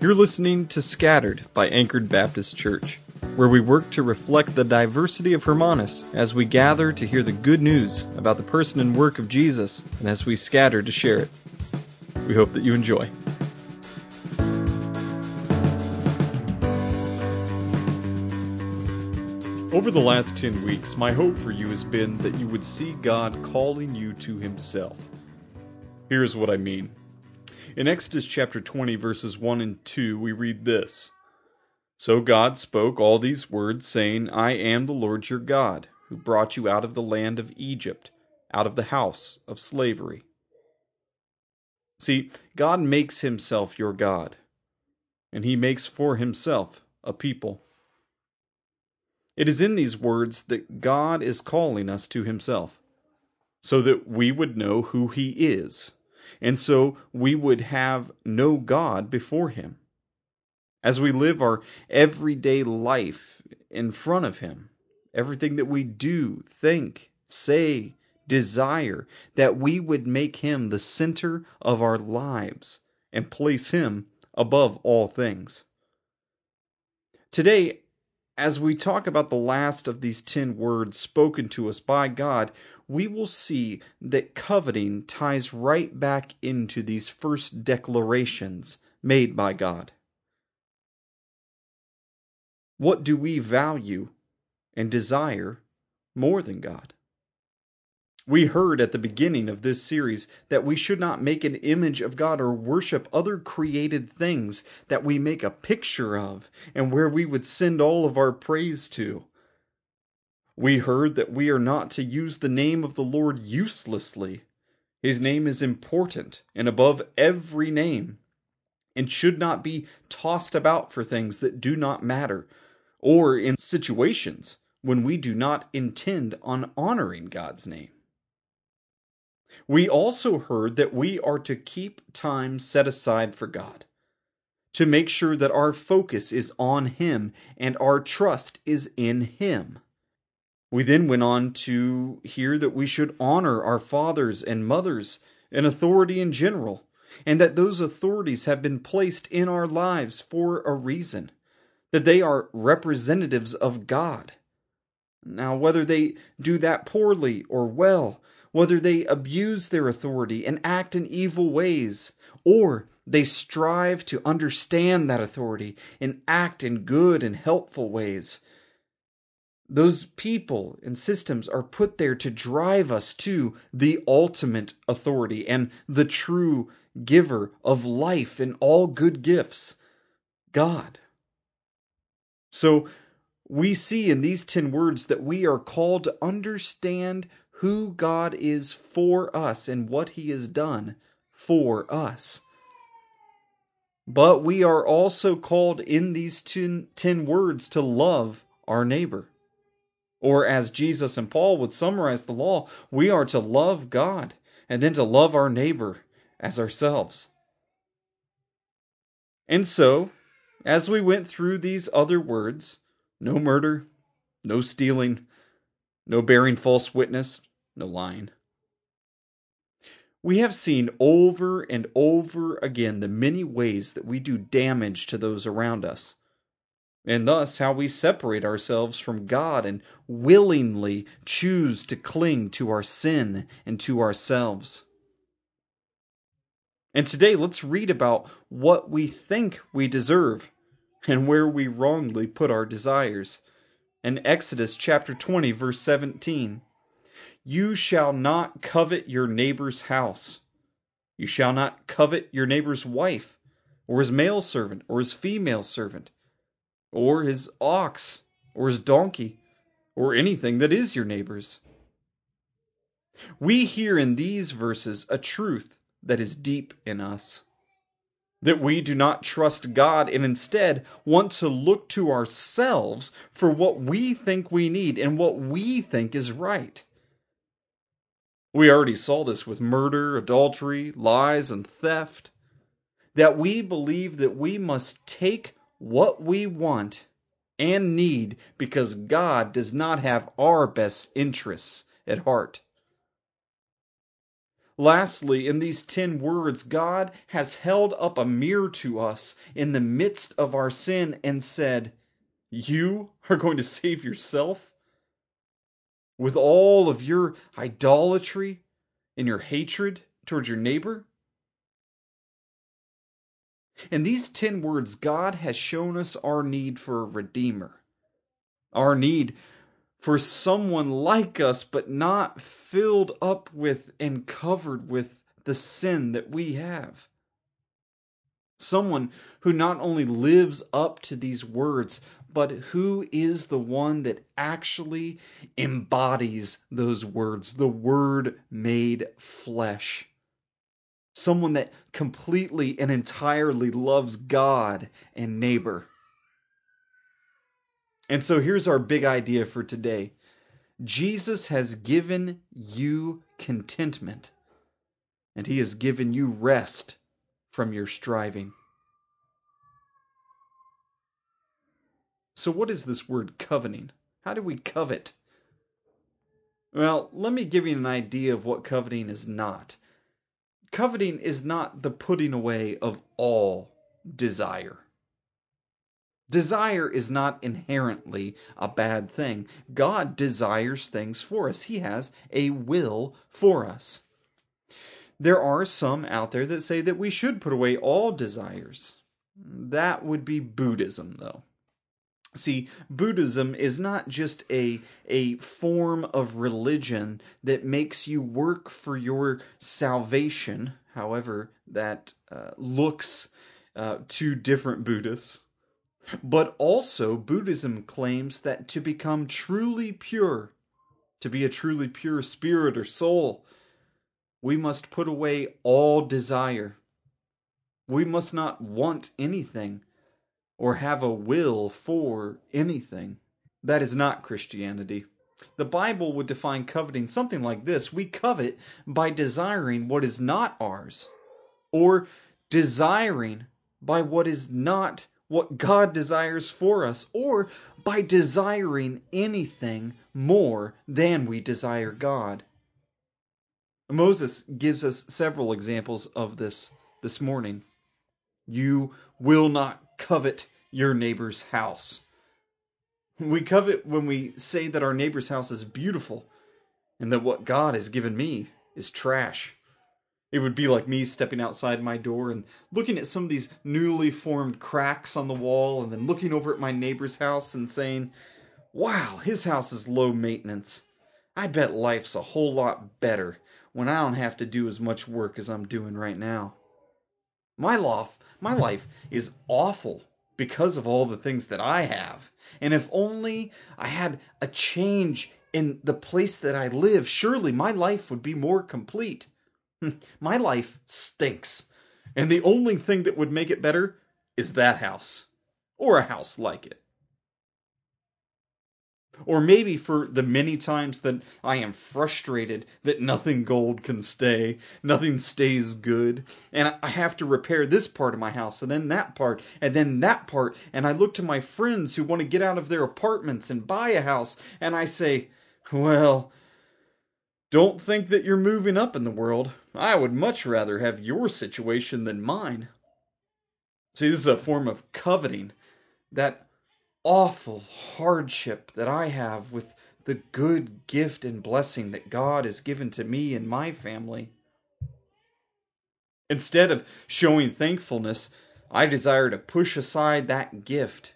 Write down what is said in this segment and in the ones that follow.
You're listening to Scattered by Anchored Baptist Church, where we work to reflect the diversity of Hermanus as we gather to hear the good news about the person and work of Jesus and as we scatter to share it. We hope that you enjoy. Over the last 10 weeks, my hope for you has been that you would see God calling you to Himself. Here's what I mean. In Exodus chapter 20, verses 1 and 2, we read this So God spoke all these words, saying, I am the Lord your God, who brought you out of the land of Egypt, out of the house of slavery. See, God makes himself your God, and he makes for himself a people. It is in these words that God is calling us to himself, so that we would know who he is and so we would have no God before Him. As we live our everyday life in front of Him, everything that we do, think, say, desire, that we would make Him the center of our lives and place Him above all things. Today, as we talk about the last of these ten words spoken to us by God, we will see that coveting ties right back into these first declarations made by God. What do we value and desire more than God? We heard at the beginning of this series that we should not make an image of God or worship other created things that we make a picture of and where we would send all of our praise to. We heard that we are not to use the name of the Lord uselessly. His name is important and above every name, and should not be tossed about for things that do not matter, or in situations when we do not intend on honoring God's name. We also heard that we are to keep time set aside for God, to make sure that our focus is on Him and our trust is in Him. We then went on to hear that we should honor our fathers and mothers and authority in general, and that those authorities have been placed in our lives for a reason, that they are representatives of God. Now, whether they do that poorly or well, whether they abuse their authority and act in evil ways, or they strive to understand that authority and act in good and helpful ways, those people and systems are put there to drive us to the ultimate authority and the true giver of life and all good gifts, God. So we see in these 10 words that we are called to understand who God is for us and what he has done for us. But we are also called in these 10, 10 words to love our neighbor. Or, as Jesus and Paul would summarize the law, we are to love God and then to love our neighbor as ourselves. And so, as we went through these other words no murder, no stealing, no bearing false witness, no lying. We have seen over and over again the many ways that we do damage to those around us and thus how we separate ourselves from God and willingly choose to cling to our sin and to ourselves. And today, let's read about what we think we deserve and where we wrongly put our desires. In Exodus chapter 20, verse 17, you shall not covet your neighbor's house. You shall not covet your neighbor's wife, or his male servant, or his female servant or his ox, or his donkey, or anything that is your neighbor's. We hear in these verses a truth that is deep in us. That we do not trust God and instead want to look to ourselves for what we think we need and what we think is right. We already saw this with murder, adultery, lies, and theft. That we believe that we must take what we want and need because God does not have our best interests at heart. Lastly, in these 10 words, God has held up a mirror to us in the midst of our sin and said, You are going to save yourself? With all of your idolatry and your hatred towards your neighbor? In these 10 words, God has shown us our need for a Redeemer, our need for someone like us, but not filled up with and covered with the sin that we have. Someone who not only lives up to these words, but who is the one that actually embodies those words, the Word made flesh. Someone that completely and entirely loves God and neighbor. And so here's our big idea for today Jesus has given you contentment, and he has given you rest from your striving. So, what is this word coveting? How do we covet? Well, let me give you an idea of what coveting is not. Coveting is not the putting away of all desire. Desire is not inherently a bad thing. God desires things for us, He has a will for us. There are some out there that say that we should put away all desires. That would be Buddhism, though. See, Buddhism is not just a, a form of religion that makes you work for your salvation, however, that uh, looks uh, to different Buddhists. But also, Buddhism claims that to become truly pure, to be a truly pure spirit or soul, we must put away all desire. We must not want anything or have a will for anything. That is not Christianity. The Bible would define coveting something like this We covet by desiring what is not ours, or desiring by what is not what God desires for us, or by desiring anything more than we desire God. Moses gives us several examples of this this morning. You will not covet your neighbor's house. We covet when we say that our neighbor's house is beautiful and that what God has given me is trash. It would be like me stepping outside my door and looking at some of these newly formed cracks on the wall and then looking over at my neighbor's house and saying, Wow, his house is low maintenance. I bet life's a whole lot better when I don't have to do as much work as I'm doing right now. My life, my life is awful because of all the things that I have. And if only I had a change in the place that I live, surely my life would be more complete. Hmm, my life stinks. And the only thing that would make it better is that house. Or a house like it. Or maybe for the many times that I am frustrated that nothing gold can stay, nothing stays good, and I have to repair this part of my house, and then that part, and then that part, and I look to my friends who want to get out of their apartments and buy a house, and I say, well, don't think that you're moving up in the world. I would much rather have your situation than mine. See, this is a form of coveting. That awful hardship that I have with the good gift and blessing that God has given to me and my family. Instead of showing thankfulness, I desire to push aside that gift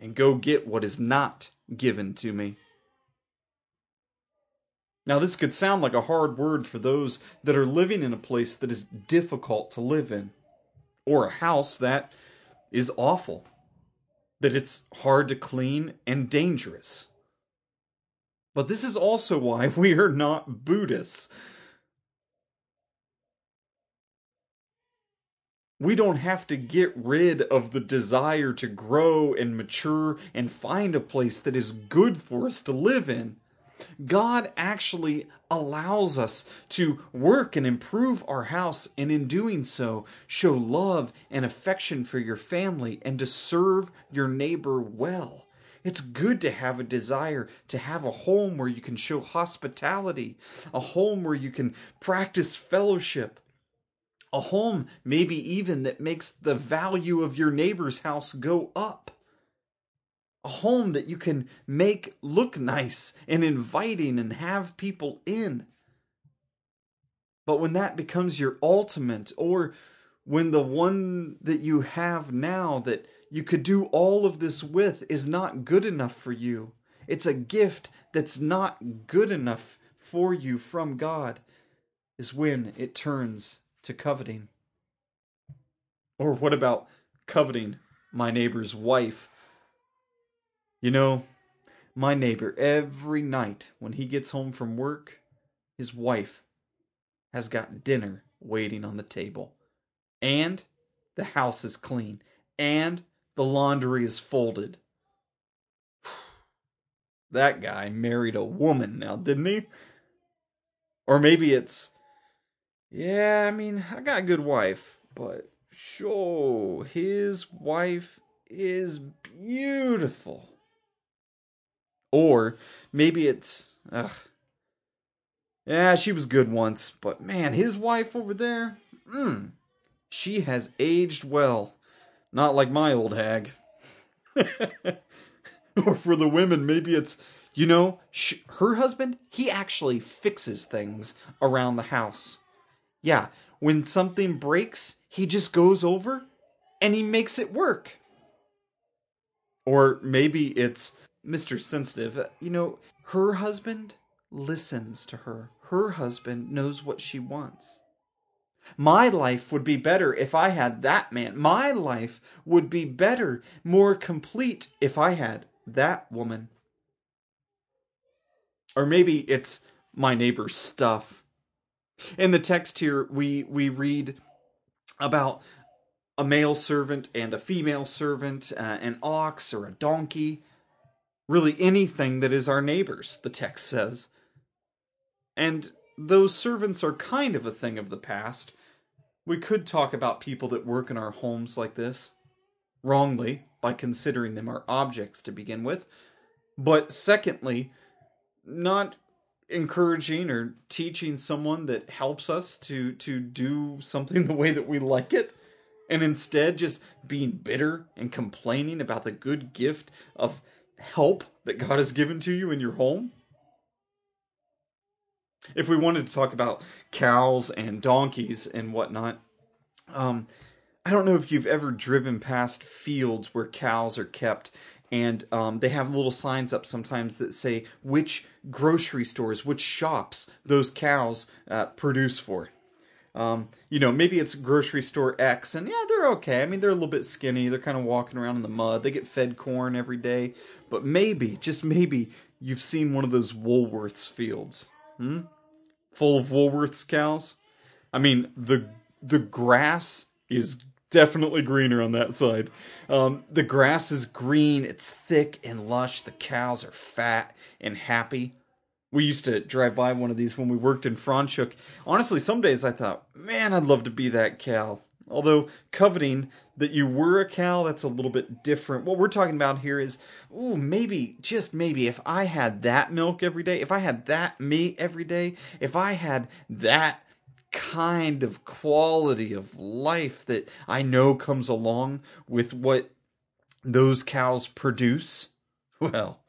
and go get what is not given to me. Now, this could sound like a hard word for those that are living in a place that is difficult to live in, or a house that is awful, that it's hard to clean and dangerous. But this is also why we are not Buddhists. We don't have to get rid of the desire to grow and mature and find a place that is good for us to live in. God actually allows us to work and improve our house, and in doing so, show love and affection for your family and to serve your neighbor well. It's good to have a desire to have a home where you can show hospitality, a home where you can practice fellowship, a home maybe even that makes the value of your neighbor's house go up. A home that you can make look nice and inviting and have people in. But when that becomes your ultimate, or when the one that you have now that you could do all of this with is not good enough for you. It's a gift that's not good enough for you from God, is when it turns to coveting. Or what about coveting my neighbor's wife? You know, my neighbor, every night when he gets home from work, his wife has got dinner waiting on the table. And the house is clean. And the laundry is folded. That guy married a woman now, didn't he? Or maybe it's, yeah, I mean, I got a good wife, but sure, his wife is beautiful. Or maybe it's, ugh, yeah, she was good once, but man, his wife over there, hmm, she has aged well. Not like my old hag. or for the women, maybe it's, you know, sh- her husband, he actually fixes things around the house. Yeah, when something breaks, he just goes over and he makes it work. Or maybe it's Mr. Sensitive. You know, her husband listens to her. Her husband knows what she wants. My life would be better if I had that man. My life would be better, more complete if I had that woman. Or maybe it's my neighbor's stuff. In the text here, we, we read about a male servant and a female servant, uh, an ox or a donkey. Really, anything that is our neighbor's, the text says. And those servants are kind of a thing of the past. We could talk about people that work in our homes like this, wrongly, by considering them our objects to begin with. But secondly, not encouraging or teaching someone that helps us to to do something the way that we like it and instead just being bitter and complaining about the good gift of help that God has given to you in your home if we wanted to talk about cows and donkeys and whatnot, um, I don't know if you've ever driven past fields where cows are kept, and um, they have little signs up sometimes that say which grocery stores, which shops those cows uh, produce for. Um, you know, maybe it's grocery store X, and yeah, they're okay. I mean, they're a little bit skinny. They're kind of walking around in the mud. They get fed corn every day. But maybe, just maybe, you've seen one of those Woolworths fields. Hmm? full of Woolworths cows. I mean, the the grass is definitely greener on that side. Um, the grass is green, it's thick and lush. The cows are fat and happy. We used to drive by one of these when we worked in Franschhoek. Honestly, some days I thought, man, I'd love to be that cow. Although coveting that you were a cow, that's a little bit different. What we're talking about here is, ooh, maybe, just maybe, if I had that milk every day, if I had that meat every day, if I had that kind of quality of life that I know comes along with what those cows produce, well,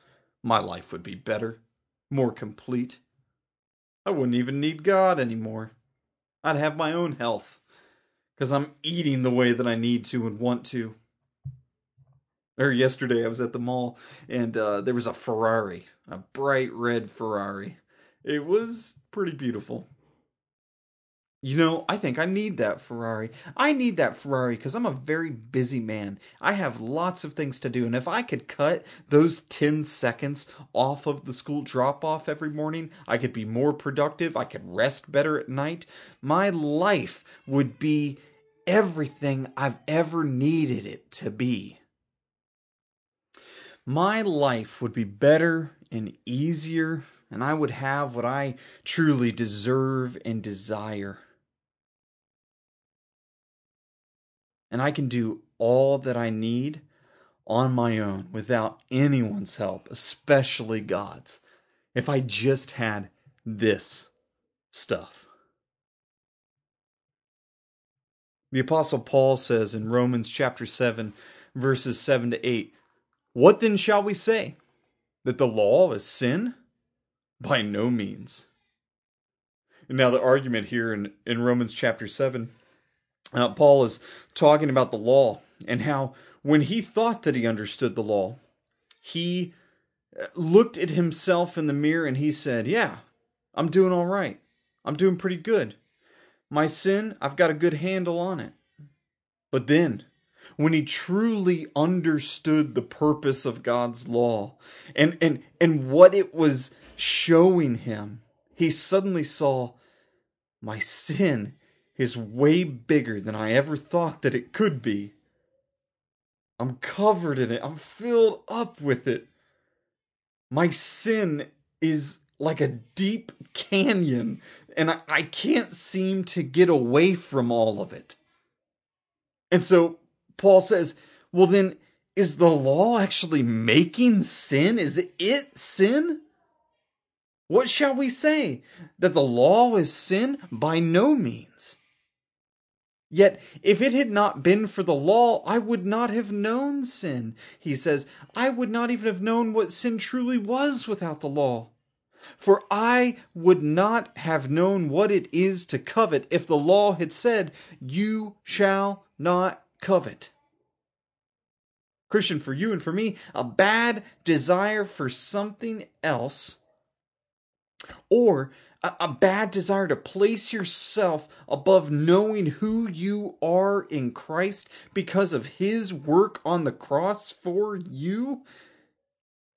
my life would be better, more complete. I wouldn't even need God anymore. I'd have my own health because I'm eating the way that I need to and want to. Or yesterday, I was at the mall and uh, there was a Ferrari, a bright red Ferrari. It was pretty beautiful. You know, I think I need that Ferrari. I need that Ferrari because I'm a very busy man. I have lots of things to do. And if I could cut those 10 seconds off of the school drop off every morning, I could be more productive. I could rest better at night. My life would be everything I've ever needed it to be. My life would be better and easier, and I would have what I truly deserve and desire. And I can do all that I need, on my own without anyone's help, especially God's, if I just had this stuff. The Apostle Paul says in Romans chapter 7, verses 7 to 8, What then shall we say? That the law is sin? By no means. And now, the argument here in, in Romans chapter 7, uh, Paul is talking about the law and how when he thought that he understood the law, he uh, looked at himself in the mirror and he said, Yeah, I'm doing all right. I'm doing pretty good. My sin, I've got a good handle on it. But then, when he truly understood the purpose of God's law and, and, and what it was showing him, he suddenly saw my sin is way bigger than I ever thought that it could be. I'm covered in it. I'm filled up with it. My sin is like a deep canyon, and I, I can't seem to get away from all of it. And so Paul says, well, then, is the law actually making sin? Is it sin? What shall we say? That the law is sin? By no means. Yet, if it had not been for the law, I would not have known sin. He says, I would not even have known what sin truly was without the law. For I would not have known what it is to covet if the law had said, You shall not covet. Christian, for you and for me, a bad desire for something else or a, a bad desire to place yourself above knowing who you are in Christ because of his work on the cross for you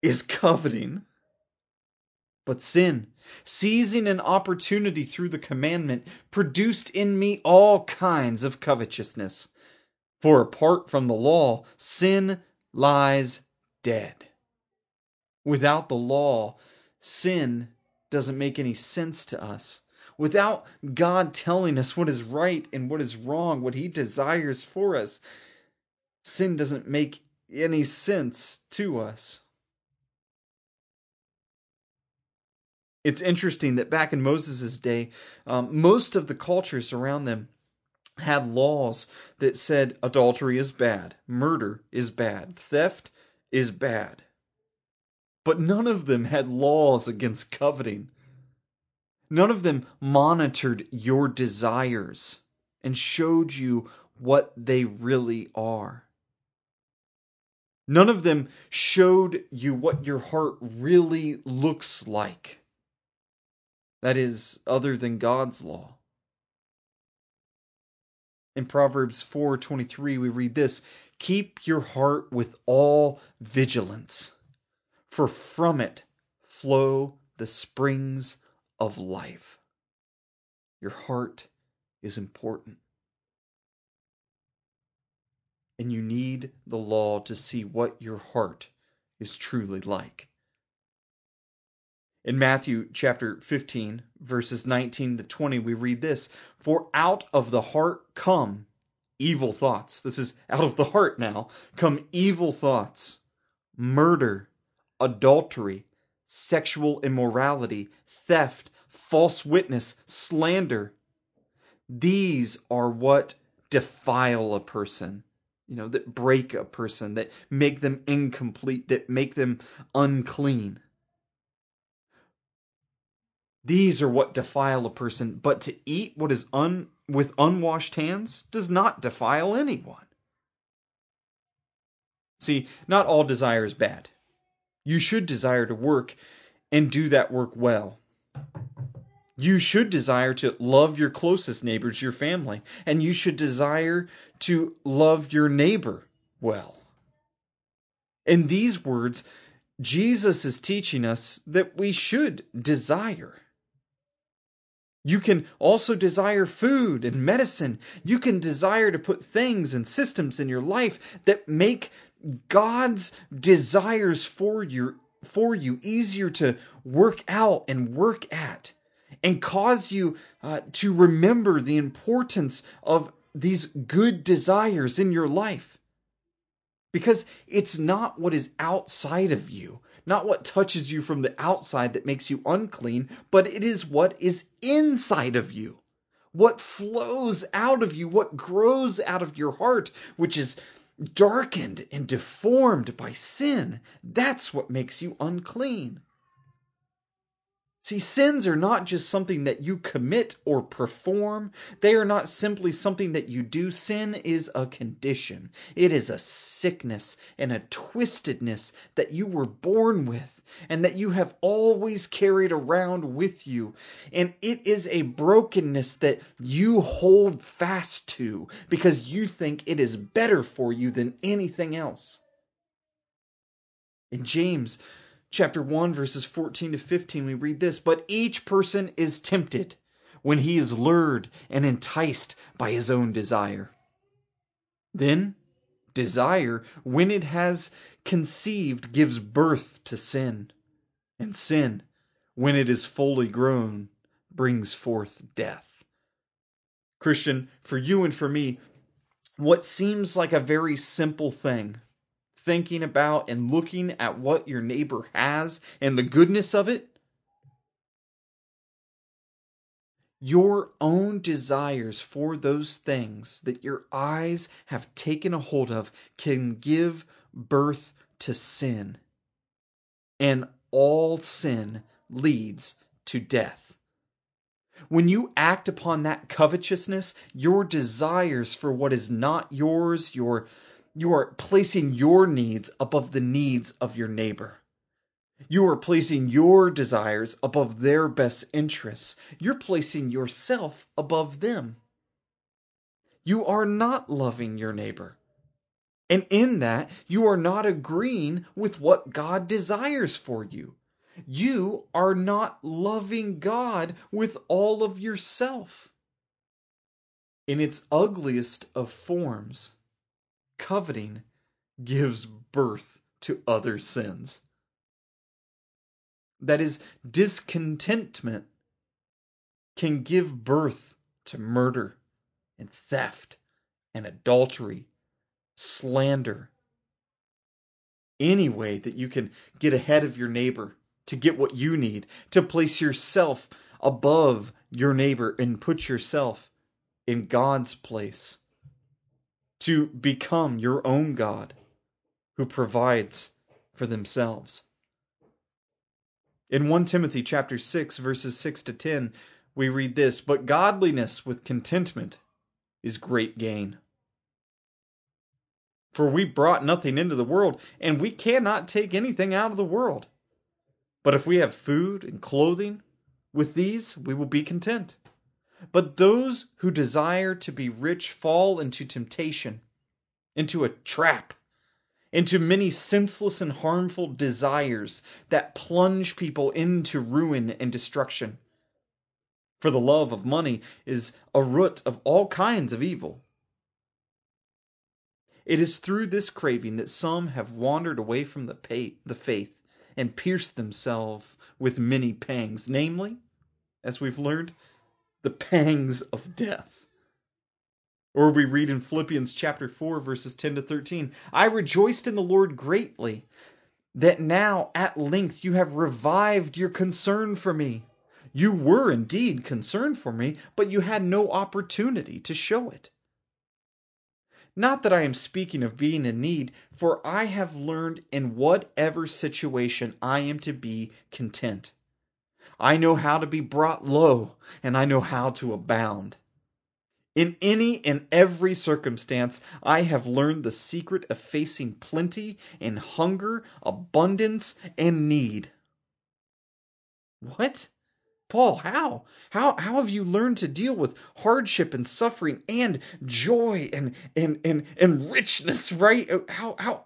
is coveting. But sin, seizing an opportunity through the commandment, produced in me all kinds of covetousness. For apart from the law, sin lies dead. Without the law, sin doesn't make any sense to us. Without God telling us what is right and what is wrong, what He desires for us, sin doesn't make any sense to us. It's interesting that back in Moses' day, um, most of the cultures around them had laws that said adultery is bad, murder is bad, theft is bad but none of them had laws against coveting. None of them monitored your desires and showed you what they really are. None of them showed you what your heart really looks like. That is, other than God's law. In Proverbs 4:23 we read this, "Keep your heart with all vigilance." For from it flow the springs of life. Your heart is important. And you need the law to see what your heart is truly like. In Matthew chapter 15, verses 19 to 20, we read this For out of the heart come evil thoughts. This is out of the heart now. Come evil thoughts, murder adultery, sexual immorality, theft, false witness, slander. These are what defile a person, you know, that break a person, that make them incomplete, that make them unclean. These are what defile a person, but to eat what is un with unwashed hands does not defile anyone. See, not all desire is bad. You should desire to work and do that work well. You should desire to love your closest neighbors, your family, and you should desire to love your neighbor well. In these words, Jesus is teaching us that we should desire. You can also desire food and medicine. You can desire to put things and systems in your life that make God's desires for you for you easier to work out and work at and cause you uh, to remember the importance of these good desires in your life. Because it's not what is outside of you, not what touches you from the outside that makes you unclean, but it is what is inside of you. What flows out of you, what grows out of your heart, which is darkened and deformed by sin. That's what makes you unclean. See, sins are not just something that you commit or perform. They are not simply something that you do. Sin is a condition. It is a sickness and a twistedness that you were born with and that you have always carried around with you. And it is a brokenness that you hold fast to because you think it is better for you than anything else. In James, chapter 1, verses 14 to 15, we read this But each person is tempted when he is lured and enticed by his own desire. Then, desire, when it has conceived, gives birth to sin. And sin, when it is fully grown, brings forth death. Christian, for you and for me, what seems like a very simple thing thinking about and looking at what your neighbor has and the goodness of it, your own desires for those things that your eyes have taken a hold of can give birth to sin. And all sin leads to death. When you act upon that covetousness, your desires for what is not yours, your you are placing your needs above the needs of your neighbor. You are placing your desires above their best interests. You're placing yourself above them. You are not loving your neighbor. And in that, you are not agreeing with what God desires for you. You are not loving God with all of yourself. In its ugliest of forms, coveting gives birth to other sins. That is, discontentment can give birth to murder and theft and adultery, slander. Any way that you can get ahead of your neighbor to get what you need, to place yourself above your neighbor and put yourself in God's place to become your own God who provides for themselves. In 1 Timothy chapter 6 verses 6 to 10 we read this, but godliness with contentment is great gain. For we brought nothing into the world, and we cannot take anything out of the world. But if we have food and clothing, with these we will be content. But those who desire to be rich fall into temptation, into a trap, into many senseless and harmful desires that plunge people into ruin and destruction. For the love of money is a root of all kinds of evil. It is through this craving that some have wandered away from the, pay, the faith and pierced themselves with many pangs, namely, as we've learned, the pangs of death. Or we read in Philippians chapter 4, verses 10 to 13 I rejoiced in the Lord greatly that now at length you have revived your concern for me. You were indeed concerned for me, but you had no opportunity to show it. Not that I am speaking of being in need, for I have learned in whatever situation I am to be content. I know how to be brought low, and I know how to abound. In any and every circumstance, I have learned the secret of facing plenty and hunger, abundance and need. What? Paul, how? How how have you learned to deal with hardship and suffering and joy and and and, and richness, right? Oh, how how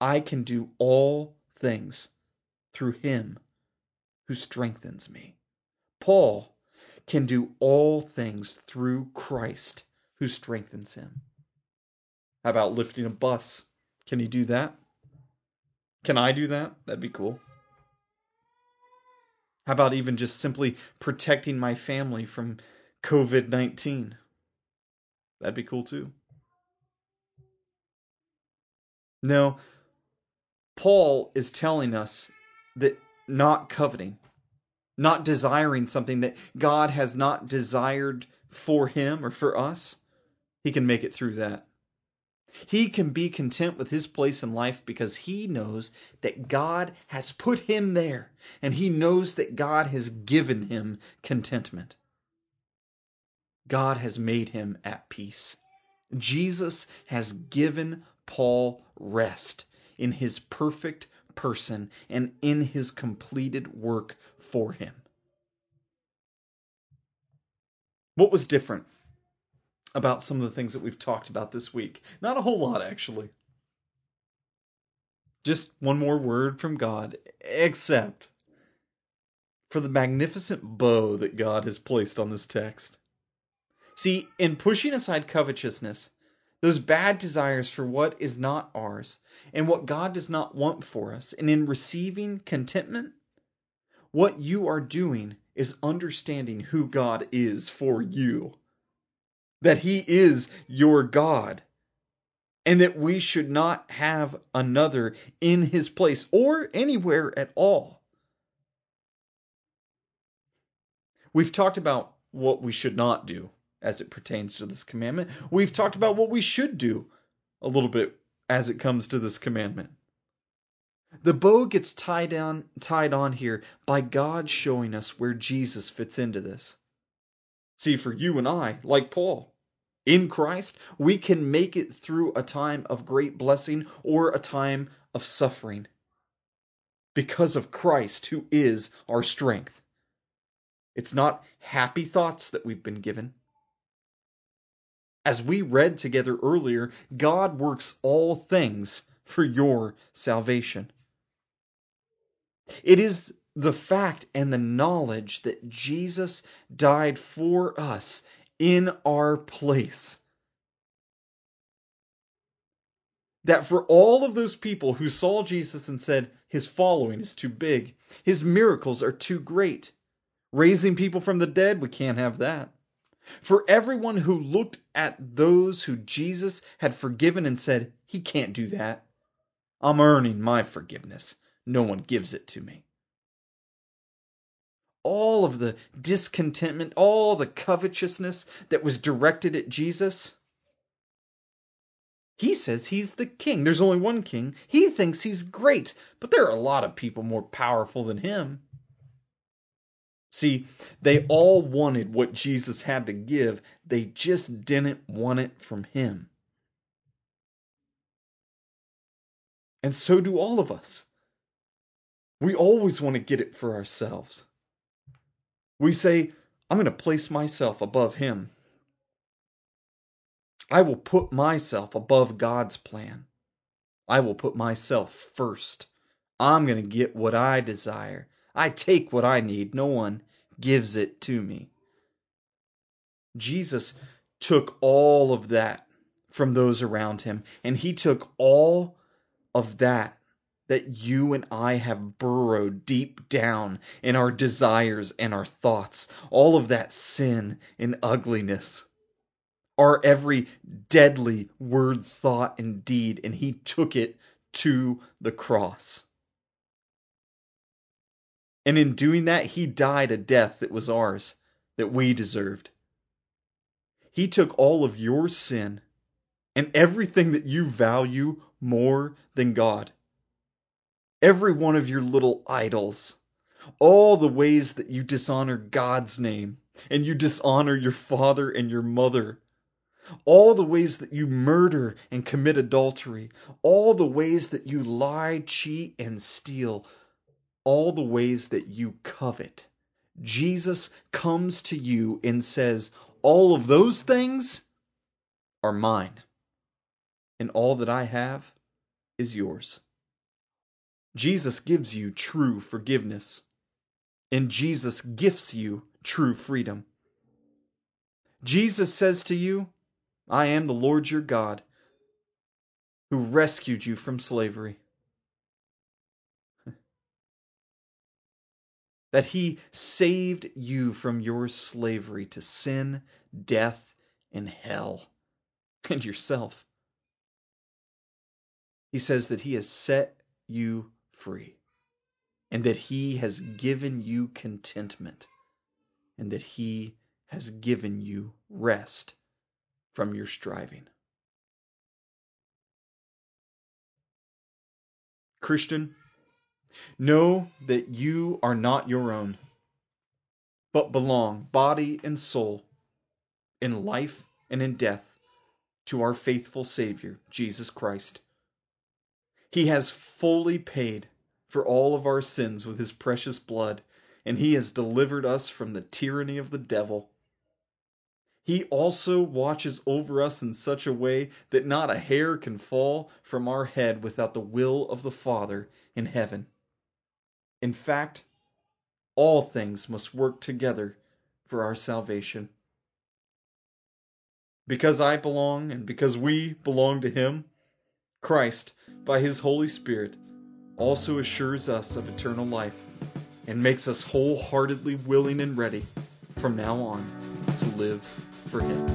I can do all things through him who strengthens me. Paul can do all things through Christ who strengthens him. How about lifting a bus? Can he do that? Can I do that? That'd be cool. How about even just simply protecting my family from COVID 19? That'd be cool too. No, Paul is telling us that not coveting, not desiring something that God has not desired for him or for us, he can make it through that. He can be content with his place in life because he knows that God has put him there and he knows that God has given him contentment. God has made him at peace. Jesus has given Paul rest in his perfect person and in his completed work for him. What was different about some of the things that we've talked about this week. Not a whole lot, actually. Just one more word from God, except for the magnificent bow that God has placed on this text. See, in pushing aside covetousness, those bad desires for what is not ours, and what God does not want for us, and in receiving contentment, what you are doing is understanding who God is for you that he is your God and that we should not have another in his place or anywhere at all. We've talked about what we should not do as it pertains to this commandment. We've talked about what we should do a little bit as it comes to this commandment. The bow gets tied on tied on here by God showing us where Jesus fits into this. See, for you and I, like Paul, in Christ, we can make it through a time of great blessing or a time of suffering because of Christ, who is our strength. It's not happy thoughts that we've been given. As we read together earlier, God works all things for your salvation. It is the fact and the knowledge that Jesus died for us in our place. That for all of those people who saw Jesus and said, His following is too big, His miracles are too great, raising people from the dead, we can't have that. For everyone who looked at those who Jesus had forgiven and said, He can't do that. I'm earning my forgiveness. No one gives it to me all of the discontentment, all the covetousness that was directed at Jesus. He says he's the king. There's only one king. He thinks he's great, but there are a lot of people more powerful than him. See, they all wanted what Jesus had to give, they just didn't want it from him. And so do all of us. We always want to get it for ourselves. We say, I'm going to place myself above him. I will put myself above God's plan. I will put myself first. I'm going to get what I desire. I take what I need. No one gives it to me. Jesus took all of that from those around him, and he took all of that that you and I have burrowed deep down in our desires and our thoughts, all of that sin and ugliness, our every deadly word, thought, and deed, and He took it to the cross. And in doing that, He died a death that was ours, that we deserved. He took all of your sin and everything that you value more than God every one of your little idols, all the ways that you dishonor God's name and you dishonor your father and your mother, all the ways that you murder and commit adultery, all the ways that you lie, cheat, and steal, all the ways that you covet. Jesus comes to you and says, All of those things are mine, and all that I have is yours. Jesus gives you true forgiveness, and Jesus gifts you true freedom. Jesus says to you, I am the Lord your God who rescued you from slavery. That he saved you from your slavery to sin, death, and hell, and yourself. He says that He has set you free and that He has given you contentment and that He has given you rest from your striving. Christian, know that you are not your own, but belong, body and soul, in life and in death, to our faithful Savior, Jesus Christ. He has fully paid for all of our sins with his precious blood, and he has delivered us from the tyranny of the devil. He also watches over us in such a way that not a hair can fall from our head without the will of the Father in heaven. In fact, all things must work together for our salvation. Because I belong and because we belong to Him, Christ, by His Holy Spirit, also assures us of eternal life and makes us wholeheartedly willing and ready from now on to live for Him.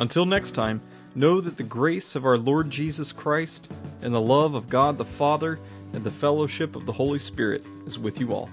Until next time, know that the grace of our Lord Jesus Christ and the love of God the Father and the fellowship of the Holy Spirit is with you all.